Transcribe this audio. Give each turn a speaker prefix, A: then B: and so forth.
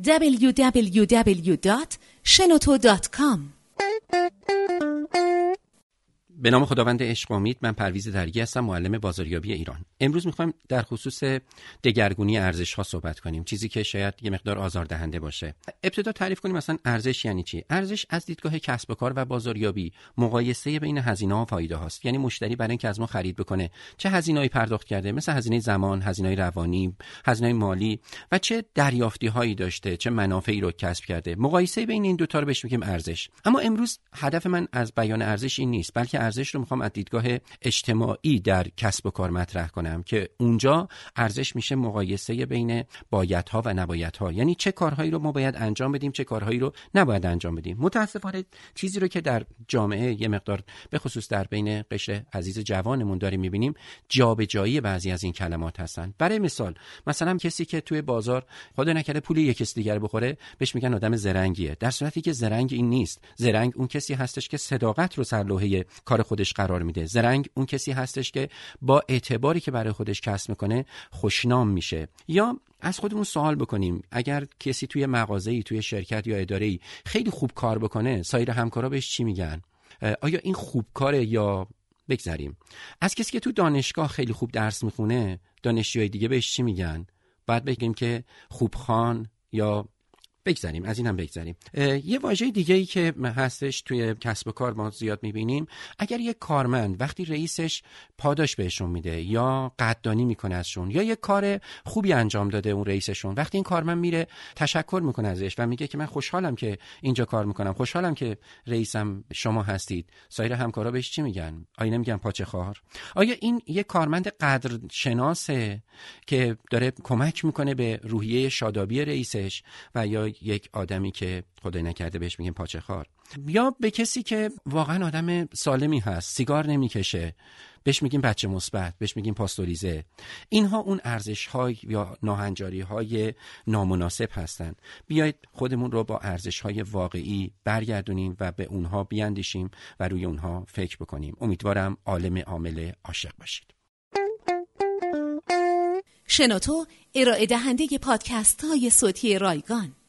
A: www.shenoto.com
B: به نام خداوند عشق امید من پرویز درگی هستم معلم بازاریابی ایران. امروز می‌خوایم در خصوص دگرگونی ارزش ها صحبت کنیم چیزی که شاید یه مقدار آزاردهنده باشه. ابتدا تعریف کنیم مثلا ارزش یعنی چی؟ ارزش از دیدگاه کسب و کار و بازاریابی مقایسه بین هزینه و فایده هاست یعنی مشتری برای اینکه از ما خرید بکنه چه هزینه‌ای پرداخت کرده؟ مثل هزینه زمان هزینه روانی هزینه مالی و چه دریافتی هایی داشته چه منافعی رو کسب کرده؟ مقایسه بین این دو تا رو بهش میگیم ارزش. اما امروز هدف من از بیان ارزش این نیست بلکه ارزش رو می‌خوام از دیدگاه اجتماعی در کسب و کار مطرح کنم که اونجا ارزش میشه مقایسه بین بایدها و نبایدها. یعنی چه کارهایی رو ما باید انجام بدیم چه کارهایی رو نباید انجام بدیم. متاسفانه چیزی رو که در جامعه یه مقدار به خصوص در بین قشر عزیز جوانمون داریم می‌بینیم جابجایی بعضی از این کلمات هستن. برای مثال مثلا کسی که توی بازار خدا نکرده پول یک کسی دیگر بخوره بهش میگن آدم زرنگیه. در صورتی که زرنگ این نیست. زرنگ اون کسی هستش که صداقت رو سر کار خودش قرار میده. زرنگ اون کسی هستش که با اعتباری که برای خودش کسب می‌کنه خوشنام میشه. یا از خودمون سوال بکنیم اگر کسی توی مغازه‌ای توی شرکت یا اداره‌ای خیلی خوب کار بکنه سایر همکارا بهش چی میگن؟ آیا این خوب کاره یا بگذریم؟ از کسی که تو دانشگاه خیلی خوب درس می‌خونه دانشجوهای دیگه بهش چی میگن؟ بعد بگیم که خوبخان یا بگذاریم از این هم بگذاریم یه واژه دیگه ای که هستش توی کسب و کار ما زیاد می‌بینیم اگر یه کارمند وقتی رئیسش پاداش بهشون میده یا قدردانی می‌کنه ازشون یا یه کار خوبی انجام داده اون رئیسشون وقتی این کارمند میره تشکر می‌کنه ازش و میگه که من خوشحالم که اینجا کار می‌کنم خوشحالم که رئیسم شما هستید سایر همکارا بهش چی میگن؟ آیا نمیگن پاچه خواهر آیا این یه کارمند قدر شناسه که داره کمک می‌کنه به روحیه شادابی رئیسش و یا یک آدمی که خدای نکرده بهش میگیم پاچه خار یا به کسی که واقعا آدم سالمی هست سیگار نمی‌کشه بهش میگیم بچه مثبت بهش میگیم پاستوریزه. اینها اون ارزش های یا ناهنجاری های نامناسب هستند بیایید خودمون رو با ارزش های واقعی برگردونیم و به اونها بیاندیشیم و روی اونها فکر بکنیم. امیدوارم عالم عامل عاشق باشید.
A: شنوتو ارائه دهنده پادکست های صوتی رایگان.